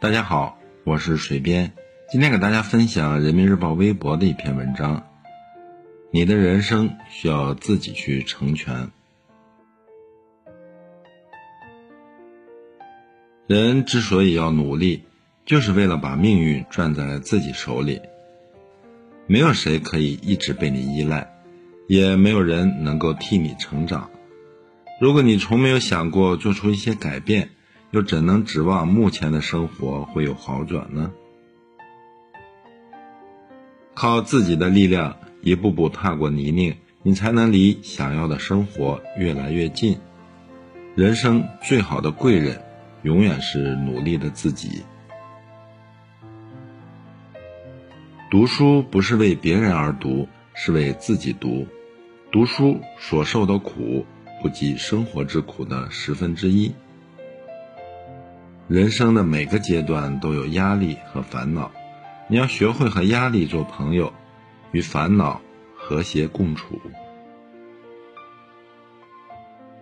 大家好，我是水边，今天给大家分享人民日报微博的一篇文章。你的人生需要自己去成全。人之所以要努力，就是为了把命运攥在自己手里。没有谁可以一直被你依赖，也没有人能够替你成长。如果你从没有想过做出一些改变，又怎能指望目前的生活会有好转呢？靠自己的力量，一步步踏过泥泞，你才能离想要的生活越来越近。人生最好的贵人，永远是努力的自己。读书不是为别人而读，是为自己读。读书所受的苦，不及生活之苦的十分之一。人生的每个阶段都有压力和烦恼，你要学会和压力做朋友，与烦恼和谐共处。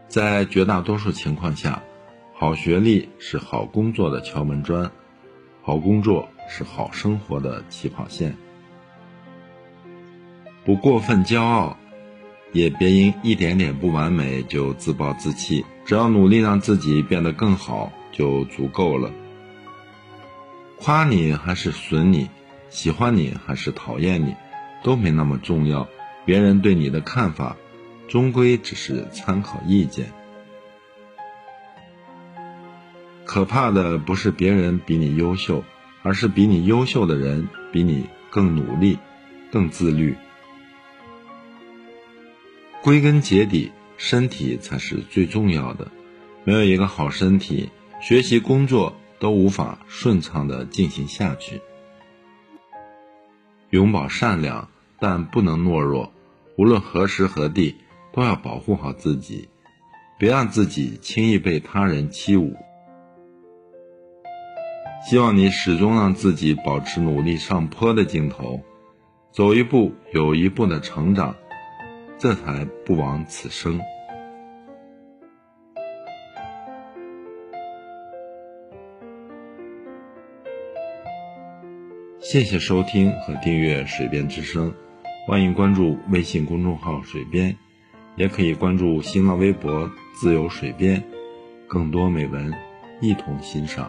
在绝大多数情况下，好学历是好工作的敲门砖，好工作是好生活的起跑线。不过分骄傲，也别因一点点不完美就自暴自弃。只要努力让自己变得更好。就足够了。夸你还是损你，喜欢你还是讨厌你，都没那么重要。别人对你的看法，终归只是参考意见。可怕的不是别人比你优秀，而是比你优秀的人比你更努力、更自律。归根结底，身体才是最重要的。没有一个好身体。学习、工作都无法顺畅的进行下去。永葆善良，但不能懦弱。无论何时何地，都要保护好自己，别让自己轻易被他人欺侮。希望你始终让自己保持努力上坡的劲头，走一步有一步的成长，这才不枉此生。谢谢收听和订阅《水边之声》，欢迎关注微信公众号“水边”，也可以关注新浪微博“自由水边”，更多美文一同欣赏。